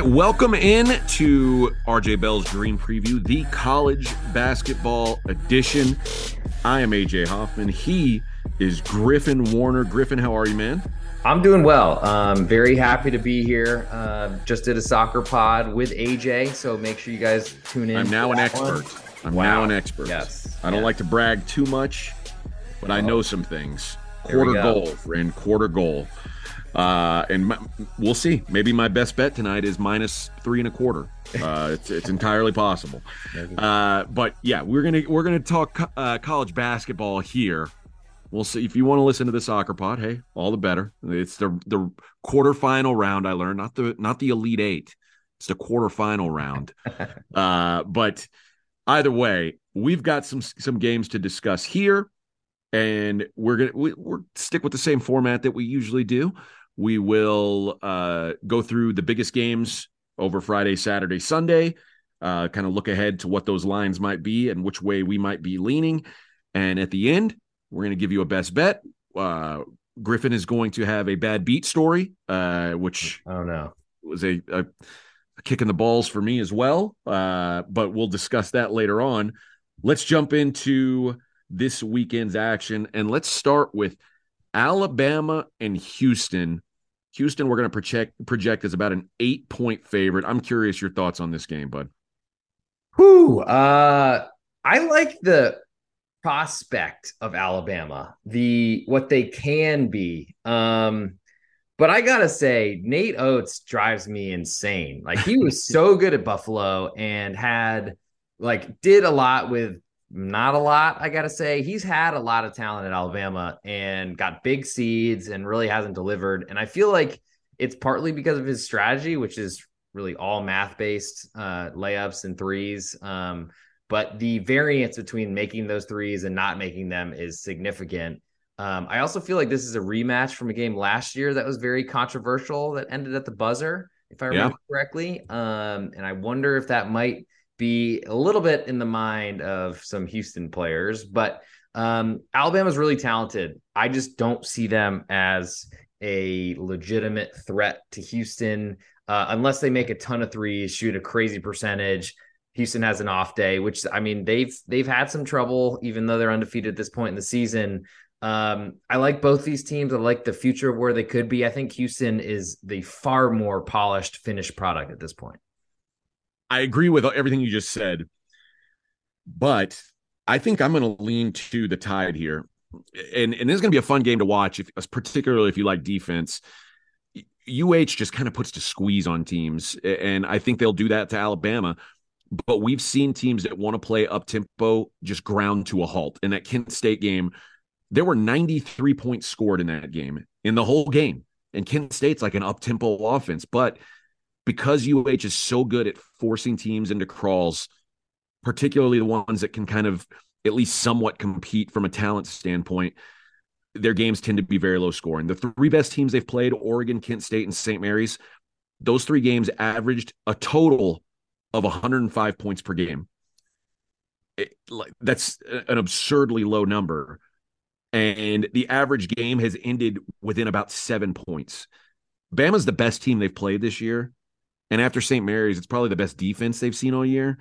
right, welcome in to RJ Bell's Dream Preview, the college basketball edition. I am AJ Hoffman. He is Griffin Warner. Griffin, how are you, man? I'm doing well. Um, very happy to be here. Uh, just did a soccer pod with AJ, so make sure you guys tune in. I'm now an expert. One. I'm wow. now an expert. Yes. I don't yes. like to brag too much, but I know some things. Quarter goal, friend. Quarter goal. Uh, and my, we'll see. Maybe my best bet tonight is minus three and a quarter. Uh, it's, it's entirely possible. Uh, but yeah, we're gonna we're gonna talk uh, college basketball here. We'll see if you want to listen to the soccer pod. Hey, all the better. It's the the quarterfinal round. I learned not the not the elite eight. It's the quarterfinal round. uh, but either way, we've got some some games to discuss here, and we're gonna we, we're stick with the same format that we usually do. We will uh, go through the biggest games over Friday, Saturday, Sunday. Uh, kind of look ahead to what those lines might be and which way we might be leaning. And at the end, we're going to give you a best bet. Uh, Griffin is going to have a bad beat story, uh, which I don't know was a, a, a kick in the balls for me as well. Uh, but we'll discuss that later on. Let's jump into this weekend's action and let's start with Alabama and Houston. Houston, we're going to project project as about an eight point favorite. I'm curious your thoughts on this game, bud. Who? Uh, I like the prospect of Alabama, the what they can be. Um, but I gotta say, Nate Oats drives me insane. Like he was so good at Buffalo and had like did a lot with not a lot. I gotta say, he's had a lot of talent at Alabama and got big seeds and really hasn't delivered. And I feel like it's partly because of his strategy, which is really all math based uh, layups and threes. Um, but the variance between making those threes and not making them is significant. Um, I also feel like this is a rematch from a game last year that was very controversial that ended at the buzzer, if I remember yeah. correctly. Um, and I wonder if that might be a little bit in the mind of some Houston players. But um, Alabama's really talented. I just don't see them as a legitimate threat to Houston uh, unless they make a ton of threes, shoot a crazy percentage, Houston has an off day, which I mean they've they've had some trouble even though they're undefeated at this point in the season. Um, I like both these teams. I like the future of where they could be. I think Houston is the far more polished finished product at this point. I agree with everything you just said, but I think I'm going to lean to the tide here, and and this is going to be a fun game to watch, if particularly if you like defense. UH just kind of puts the squeeze on teams, and I think they'll do that to Alabama but we've seen teams that want to play up tempo just ground to a halt. In that Kent State game, there were 93 points scored in that game, in the whole game. And Kent State's like an up tempo offense. But because UH is so good at forcing teams into crawls, particularly the ones that can kind of at least somewhat compete from a talent standpoint, their games tend to be very low scoring. The three best teams they've played, Oregon, Kent State, and St. Mary's, those three games averaged a total of 105 points per game. It, like, that's an absurdly low number. And the average game has ended within about seven points. Bama's the best team they've played this year. And after St. Mary's, it's probably the best defense they've seen all year.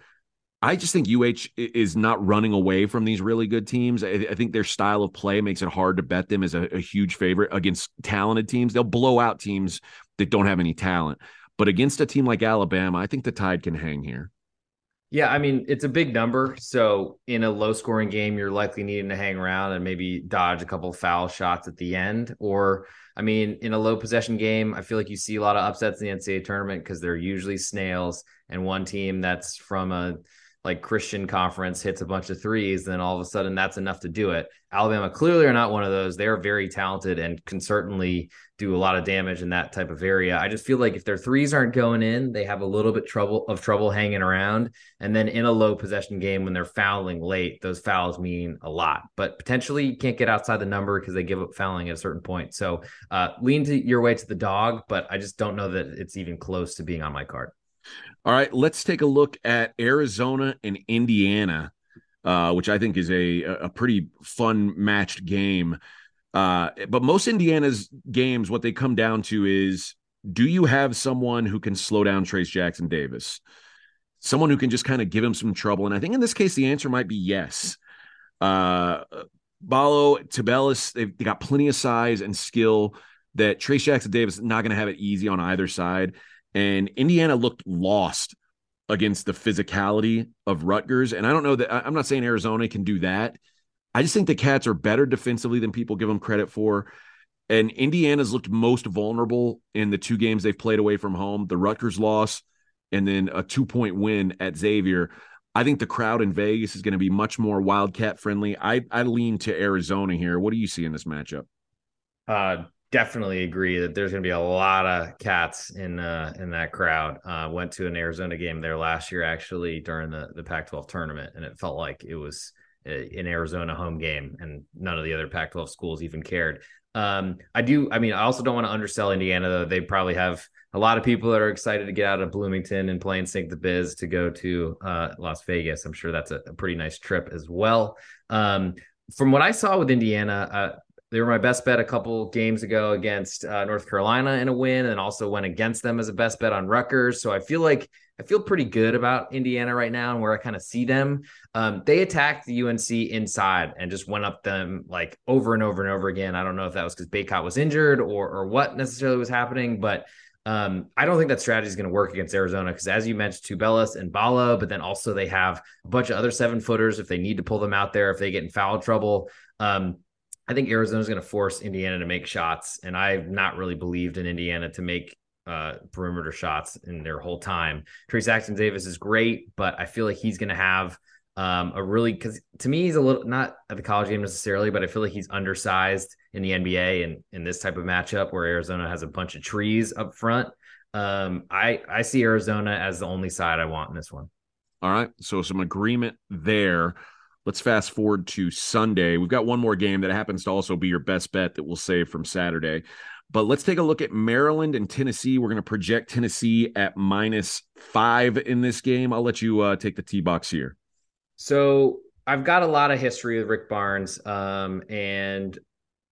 I just think UH is not running away from these really good teams. I, I think their style of play makes it hard to bet them as a, a huge favorite against talented teams. They'll blow out teams that don't have any talent. But against a team like Alabama, I think the Tide can hang here. Yeah, I mean, it's a big number. So in a low scoring game, you're likely needing to hang around and maybe dodge a couple foul shots at the end. Or, I mean, in a low possession game, I feel like you see a lot of upsets in the NCAA tournament because they're usually snails and one team that's from a like Christian conference hits a bunch of threes, then all of a sudden that's enough to do it. Alabama clearly are not one of those. They're very talented and can certainly do a lot of damage in that type of area. I just feel like if their threes aren't going in, they have a little bit trouble of trouble hanging around. And then in a low possession game when they're fouling late, those fouls mean a lot. But potentially you can't get outside the number because they give up fouling at a certain point. So uh, lean to your way to the dog, but I just don't know that it's even close to being on my card. All right, let's take a look at Arizona and Indiana, uh, which I think is a a pretty fun matched game. Uh, but most Indiana's games, what they come down to is do you have someone who can slow down Trayce Jackson Davis? Someone who can just kind of give him some trouble. And I think in this case, the answer might be yes. Uh, Ballo, Tubelis, they've they got plenty of size and skill that Trayce Jackson Davis not going to have it easy on either side. And Indiana looked lost against the physicality of Rutgers. And I don't know that I'm not saying Arizona can do that. I just think the Cats are better defensively than people give them credit for. And Indiana's looked most vulnerable in the two games they've played away from home the Rutgers loss and then a two point win at Xavier. I think the crowd in Vegas is going to be much more Wildcat friendly. I, I lean to Arizona here. What do you see in this matchup? Uh, definitely agree that there's going to be a lot of cats in uh, in that crowd. Uh, went to an Arizona game there last year, actually during the the Pac-12 tournament, and it felt like it was an Arizona home game, and none of the other Pac-12 schools even cared. Um, I do. I mean, I also don't want to undersell Indiana. Though they probably have a lot of people that are excited to get out of Bloomington and play and sink the biz to go to uh, Las Vegas. I'm sure that's a, a pretty nice trip as well. Um, from what I saw with Indiana, uh, they were my best bet a couple games ago against uh, North Carolina in a win, and also went against them as a best bet on Rutgers. So I feel like I feel pretty good about Indiana right now and where I kind of see them. Um, they attacked the UNC inside and just went up them like over and over and over again. I don't know if that was because Bacot was injured or or what necessarily was happening, but um, I don't think that strategy is going to work against Arizona because, as you mentioned, Tubelis and Ballo, but then also they have a bunch of other seven footers if they need to pull them out there if they get in foul trouble. Um, I think Arizona is going to force Indiana to make shots, and I've not really believed in Indiana to make uh, perimeter shots in their whole time. Trayce Jackson Davis is great, but I feel like he's going to have um, a really because to me he's a little not at the college game necessarily, but I feel like he's undersized in the NBA and in this type of matchup where Arizona has a bunch of trees up front. Um, I I see Arizona as the only side I want in this one. All right, so some agreement there. Let's fast forward to Sunday. We've got one more game that happens to also be your best bet that we'll save from Saturday. But let's take a look at Maryland and Tennessee. We're going to project Tennessee at minus five in this game. I'll let you uh, take the T box here. So I've got a lot of history with Rick Barnes, um, and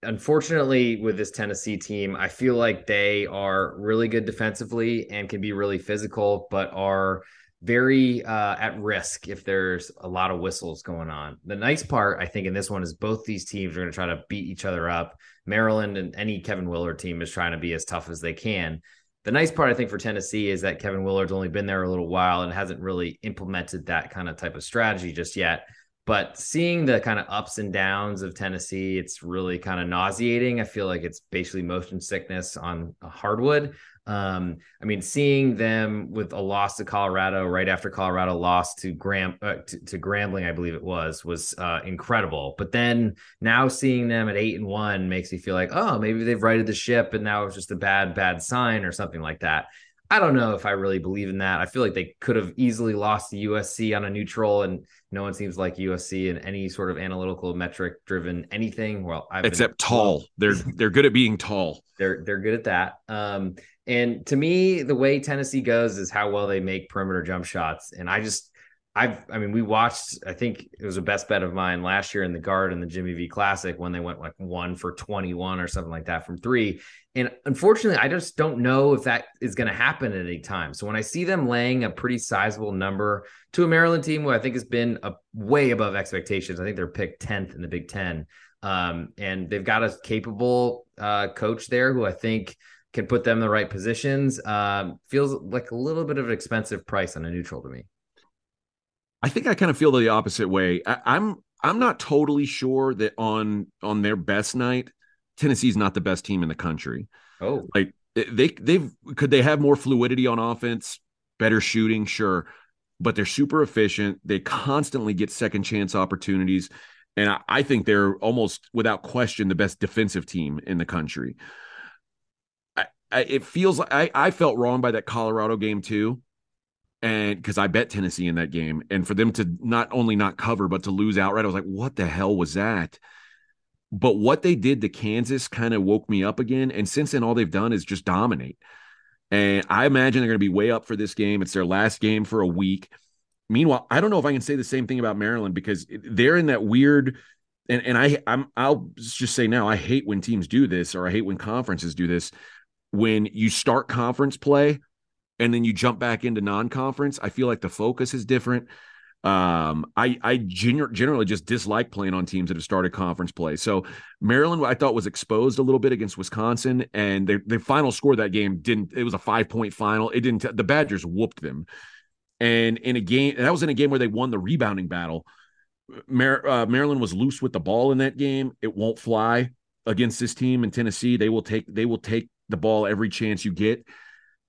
unfortunately, with this Tennessee team, I feel like they are really good defensively and can be really physical, but are very uh, at risk if there's a lot of whistles going on. The nice part, I think, in this one is both these teams are going to try to beat each other up. Maryland and any Kevin Willard team is trying to be as tough as they can. The nice part, I think, for Tennessee is that Kevin Willard's only been there a little while and hasn't really implemented that kind of type of strategy just yet. But seeing the kind of ups and downs of Tennessee, it's really kind of nauseating. I feel like it's basically motion sickness on hardwood. Um, I mean, seeing them with a loss to Colorado right after Colorado lost to Gram uh, to, to, Grambling, I believe it was, was uh, incredible. But then now seeing them at eight and one makes me feel like, oh, maybe they've righted the ship, and now it's just a bad, bad sign or something like that. I don't know if I really believe in that. I feel like they could have easily lost to USC on a neutral, and no one seems like USC in any sort of analytical metric driven anything. Well, I've except been, tall. They're they're good at being tall. They're they're good at that. Um, and to me, the way Tennessee goes is how well they make perimeter jump shots. And I just, I've, I mean, we watched, I think it was a best bet of mine last year in the guard in the Jimmy V Classic when they went like one for 21 or something like that from three. And unfortunately, I just don't know if that is going to happen at any time. So when I see them laying a pretty sizable number to a Maryland team who I think has been a, way above expectations, I think they're picked 10th in the Big Ten. Um, and they've got a capable uh, coach there who I think can put them in the right positions. Um, feels like a little bit of an expensive price on a neutral to me. I think I kind of feel the opposite way. I, I'm I'm not totally sure that on on their best night, Tennessee's not the best team in the country. Oh, like they they've could they have more fluidity on offense, better shooting, sure, but they're super efficient. They constantly get second chance opportunities, and I, I think they're almost without question the best defensive team in the country. I, it feels like I, I felt wrong by that Colorado game too. And because I bet Tennessee in that game, and for them to not only not cover, but to lose outright, I was like, what the hell was that? But what they did to Kansas kind of woke me up again. And since then, all they've done is just dominate. And I imagine they're going to be way up for this game. It's their last game for a week. Meanwhile, I don't know if I can say the same thing about Maryland because they're in that weird and and I I'm I'll just say now I hate when teams do this or I hate when conferences do this when you start conference play and then you jump back into non-conference. I feel like the focus is different. Um, I I gen- generally just dislike playing on teams that have started conference play. So Maryland, I thought was exposed a little bit against Wisconsin, and the the final score that game didn't. It was a five point final. It didn't. The Badgers whooped them, and in a game that was in a game where they won the rebounding battle. Mar- uh, Maryland was loose with the ball in that game. It won't fly against this team in Tennessee. They will take they will take the ball every chance you get.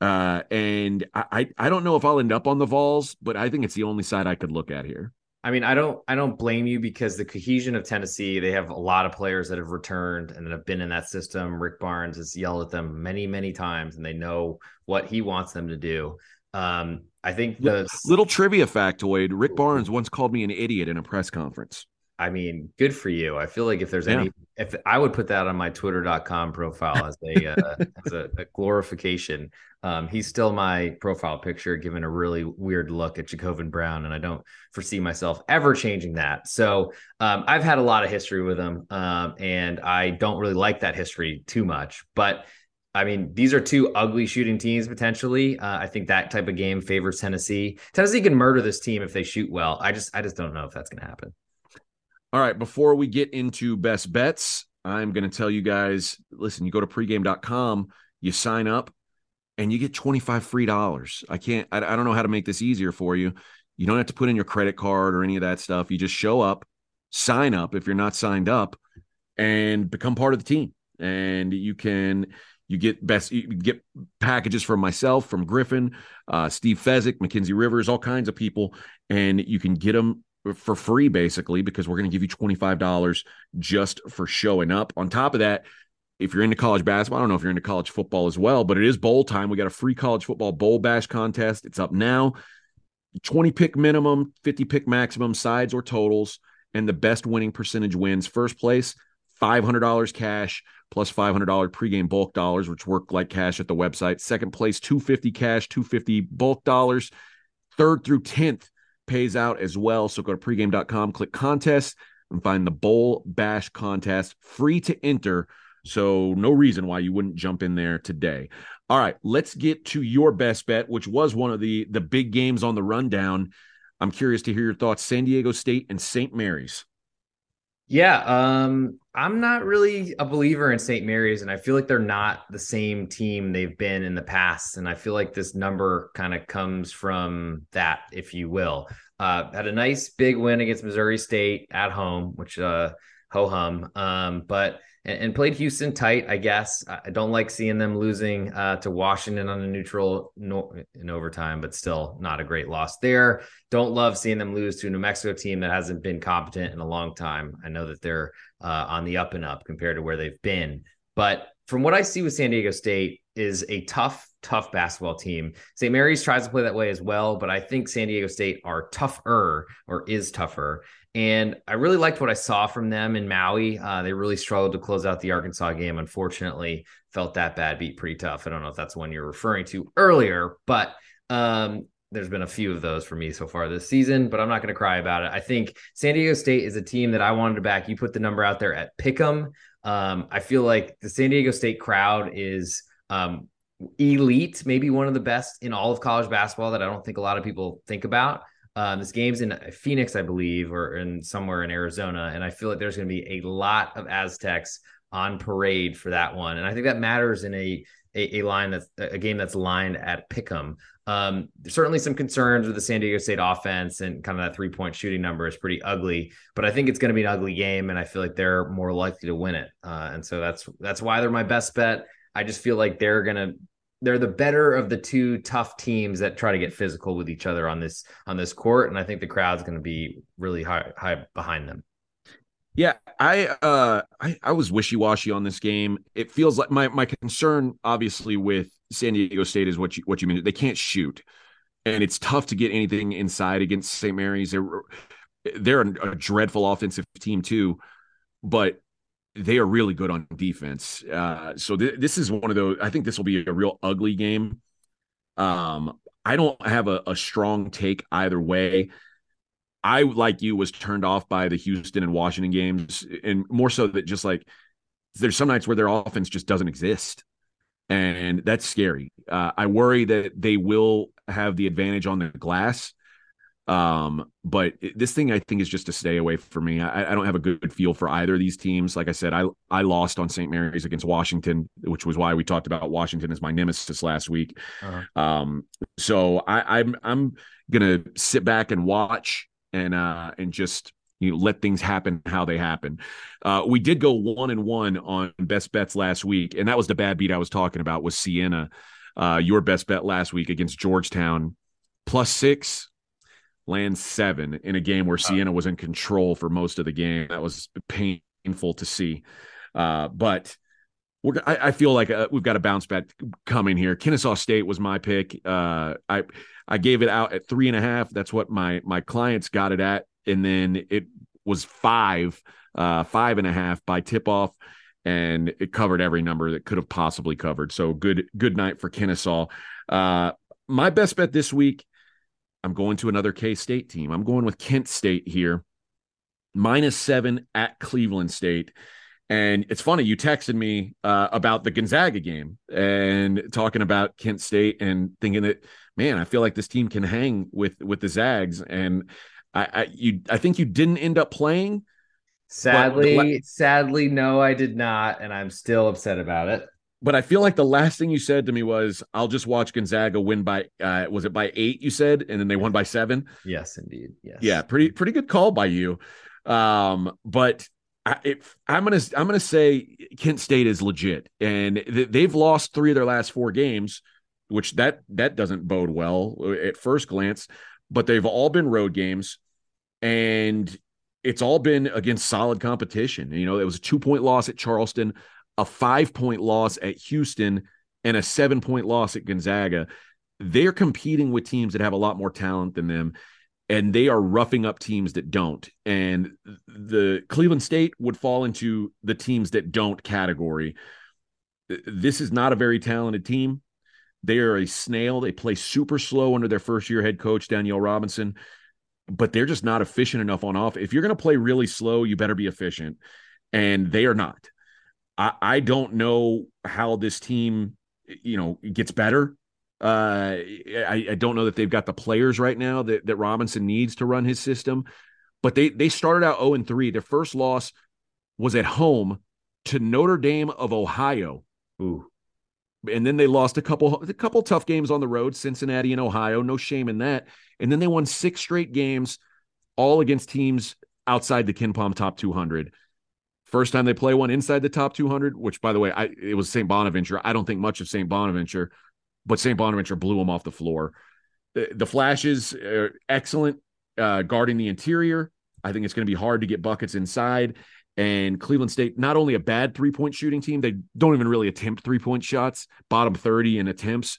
Uh, and I, I don't know if I'll end up on the Vols, but I think it's the only side I could look at here. I mean, I don't I don't blame you because the cohesion of Tennessee, they have a lot of players that have returned and that have been in that system. Rick Barnes has yelled at them many, many times, and they know what he wants them to do. Um, I think the little trivia factoid: Rick Barnes once called me an idiot in a press conference. I mean, good for you. I feel like if there's yeah. any, if I would put that on my twitter.com profile as a, uh, as a, a glorification, um, he's still my profile picture, given a really weird look at Jacobin Brown. And I don't foresee myself ever changing that. So um, I've had a lot of history with him. Um, and I don't really like that history too much, but I mean, these are two ugly shooting teams potentially. Uh, I think that type of game favors Tennessee. Tennessee can murder this team if they shoot well. I just, I just don't know if that's going to happen. All right, before we get into best bets, I'm going to tell you guys listen, you go to pregame.com, you sign up, and you get 25 free dollars. I can't, I, I don't know how to make this easier for you. You don't have to put in your credit card or any of that stuff. You just show up, sign up if you're not signed up, and become part of the team. And you can, you get best, you get packages from myself, from Griffin, uh, Steve Fezzik, Mackenzie Rivers, all kinds of people, and you can get them for free basically because we're going to give you $25 just for showing up. On top of that, if you're into college basketball, I don't know if you're into college football as well, but it is bowl time. We got a free college football bowl bash contest. It's up now. 20 pick minimum, 50 pick maximum, sides or totals, and the best winning percentage wins. First place, $500 cash plus $500 pregame bulk dollars, which work like cash at the website. Second place, 250 cash, 250 bulk dollars. Third through 10th, pays out as well. So go to pregame.com, click contest, and find the Bowl Bash contest free to enter. So no reason why you wouldn't jump in there today. All right, let's get to your best bet, which was one of the the big games on the rundown. I'm curious to hear your thoughts. San Diego State and St. Mary's. Yeah, um, I'm not really a believer in St. Mary's, and I feel like they're not the same team they've been in the past. And I feel like this number kind of comes from that, if you will. Uh, had a nice big win against Missouri State at home, which uh, ho hum. Um, but and, and, played Houston tight, I guess. I don't like seeing them losing uh, to Washington on a neutral no, in overtime, but still not a great loss there. Don't love seeing them lose to a New Mexico team that hasn't been competent in a long time. I know that they're uh, on the up and up compared to where they've been, but from what I see with San Diego State is a tough, tough basketball team. St. Mary's tries to play that way as well, but I think San Diego State are tougher or is tougher. And I really liked what I saw from them in Maui. Uh, they really struggled to close out the Arkansas game. Unfortunately, felt that bad beat pretty tough. I don't know if that's one you're referring to earlier, but um, there's been a few of those for me so far this season, but I'm not going to cry about it. I think San Diego State is a team that I wanted to back. You put the number out there at Pick'em. Um, I feel like the San Diego State crowd is um, elite, maybe one of the best in all of college basketball that I don't think a lot of people think about. Um, this game's in Phoenix, I believe, or in somewhere in Arizona, and I feel like there's going to be a lot of Aztecs on parade for that one, and I think that matters in a a, a line that's a game that's lined at Pick'em. Um, certainly some concerns with the San Diego State offense and kind of that three point shooting number is pretty ugly, but I think it's going to be an ugly game, and I feel like they're more likely to win it, uh, and so that's that's why they're my best bet. I just feel like they're going to they're the better of the two tough teams that try to get physical with each other on this on this court and i think the crowd's going to be really high high behind them. Yeah i uh I, I was wishy-washy on this game. It feels like my my concern obviously with san diego state is what you what you mean. They can't shoot and it's tough to get anything inside against st mary's. They're they're a dreadful offensive team too but they are really good on defense. Uh, so th- this is one of those. I think this will be a real ugly game. Um, I don't have a, a, strong take either way. I like you was turned off by the Houston and Washington games, and more so that just like there's some nights where their offense just doesn't exist, and that's scary. Uh, I worry that they will have the advantage on the glass. Um, but this thing I think is just a stay away for me. I, I, don't have a good feel for either of these teams. Like I said, I I lost on St. Mary's against Washington, which was why we talked about Washington as my nemesis last week. Uh-huh. Um, so I, I'm I'm gonna sit back and watch and uh and just you know, let things happen how they happen. Uh, we did go one and one on best bets last week, and that was the bad beat I was talking about. Was Siena uh, your best bet last week against Georgetown plus six? Land seven in a game where Siena was in control for most of the game. That was painful to see. Uh, but we're, I, I, feel like uh, we've got a bounce back coming here. Kennesaw State was my pick. Uh, I I gave it out at three and a half. That's what my my clients got it at and then it was five, uh, five and a half by tip off, and it covered every number that could have possibly covered. So good, good night for Kennesaw. Uh, my best bet this week, I'm going to another K State team. I'm going with Kent State here, minus seven at Cleveland State. And it's funny, you texted me uh, about the Gonzaga game and talking about Kent State and thinking that, man, I feel like this team can hang with with the Zags. And I, I you I think you didn't end up playing. Sadly, sadly, no, I did not, and I'm still upset about it. But I feel like the last thing you said to me was, "I'll just watch Gonzaga win by uh, was it by eight? You said, and then they won by seven. Yes, indeed. Yes. Yeah, pretty pretty good call by you. Um, but I, am gonna I'm gonna say Kent State is legit, and th- they've lost three of their last four games, which that that doesn't bode well at first glance. But they've all been road games and it's all been against solid competition. You know, it was a two point loss at Charleston, a five point loss at Houston, and a seven point loss at Gonzaga. They're competing with teams that have a lot more talent than them, and they are roughing up teams that don't. And the Cleveland State would fall into the teams that don't category. This is not a very talented team. They are a snail. They play super slow under their first year head coach, Daniyal Robinson but they're just not efficient enough on off. If you're going to play really slow, you better be efficient. And they are not. I, I don't know how this team, you know, gets better. Uh, I, I don't know that they've got the players right now that, that Robinson needs to run his system. But they they started out 0 and 3. Their first loss was at home to Notre Dame of Ohio. Ooh. And then they lost a couple a couple tough games on the road, Cincinnati and Ohio. No shame in that. And then they won six straight games, all against teams outside the KenPom top 200. First time they play one inside the top 200, which by the way, I, it was St. Bonaventure. I don't think much of St. Bonaventure, but St. Bonaventure blew them off the floor. The, the flashes are excellent uh, guarding the interior. I think it's going to be hard to get buckets inside. And Cleveland State, not only a bad three point shooting team, they don't even really attempt three point shots, bottom 30 in attempts.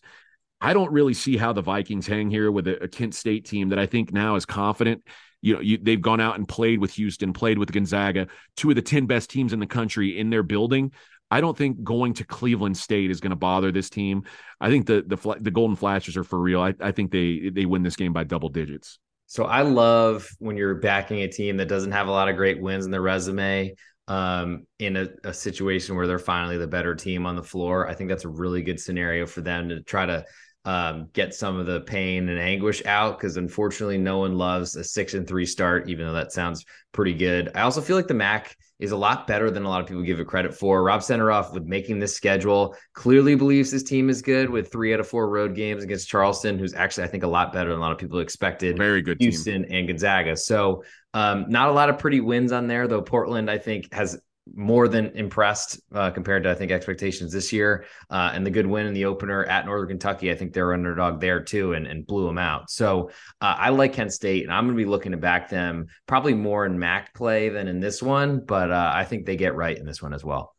I don't really see how the Vikings hang here with a, a Kent State team that I think now is confident. You know, you, they've gone out and played with Houston, played with Gonzaga, two of the 10 best teams in the country in their building. I don't think going to Cleveland State is going to bother this team. I think the the the Golden Flashes are for real. I, I think they they win this game by double digits. So I love when you're backing a team that doesn't have a lot of great wins in their resume um, in a, a, situation where they're finally the better team on the floor. I think that's a really good scenario for them to try to um, get some of the pain and anguish out because unfortunately no one loves a six and three start, even though that sounds pretty good. I also feel like the MAC is a lot better than a lot of people give it credit for. Rob Senderoff, with making this schedule, clearly believes his team is good with three out of four road games against Charleston, who's actually I think a lot better than a lot of people expected. Very good, Houston team. and Gonzaga. So um, not a lot of pretty wins on there, though. Portland I think has more than impressed uh, compared to I think expectations this year. Uh, and the good win in the opener at Northern Kentucky, I think they're underdog there too, and, and blew them out. So uh, I like Kent State, and I'm going to be looking to back them probably more in MAC play than in this one, but uh, I think they get right in this one as well.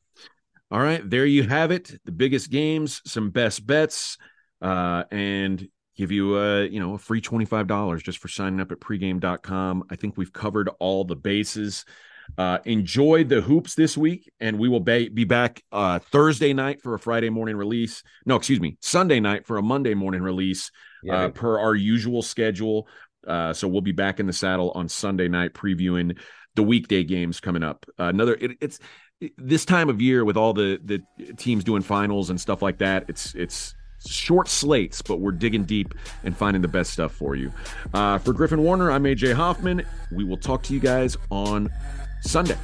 All right, there you have it. The biggest games, some best bets, uh, and give you a you know a free twenty five dollars just for signing up at pregame.com. I think we've covered all the bases. Uh, enjoy the hoops this week, and we will be, be back uh, Thursday night for a Friday morning release. No, excuse me, Sunday night for a Monday morning release yeah. uh, per our usual schedule. Uh, so we'll be back in the saddle on Sunday night previewing the weekday games coming up. Uh, another, it, it's this time of year with all the the teams doing finals and stuff like that, it's it's short slates, but we're digging deep and finding the best stuff for you. Uh, for Griffin Warner, I'm AJ Hoffman. We will talk to you guys on Sunday.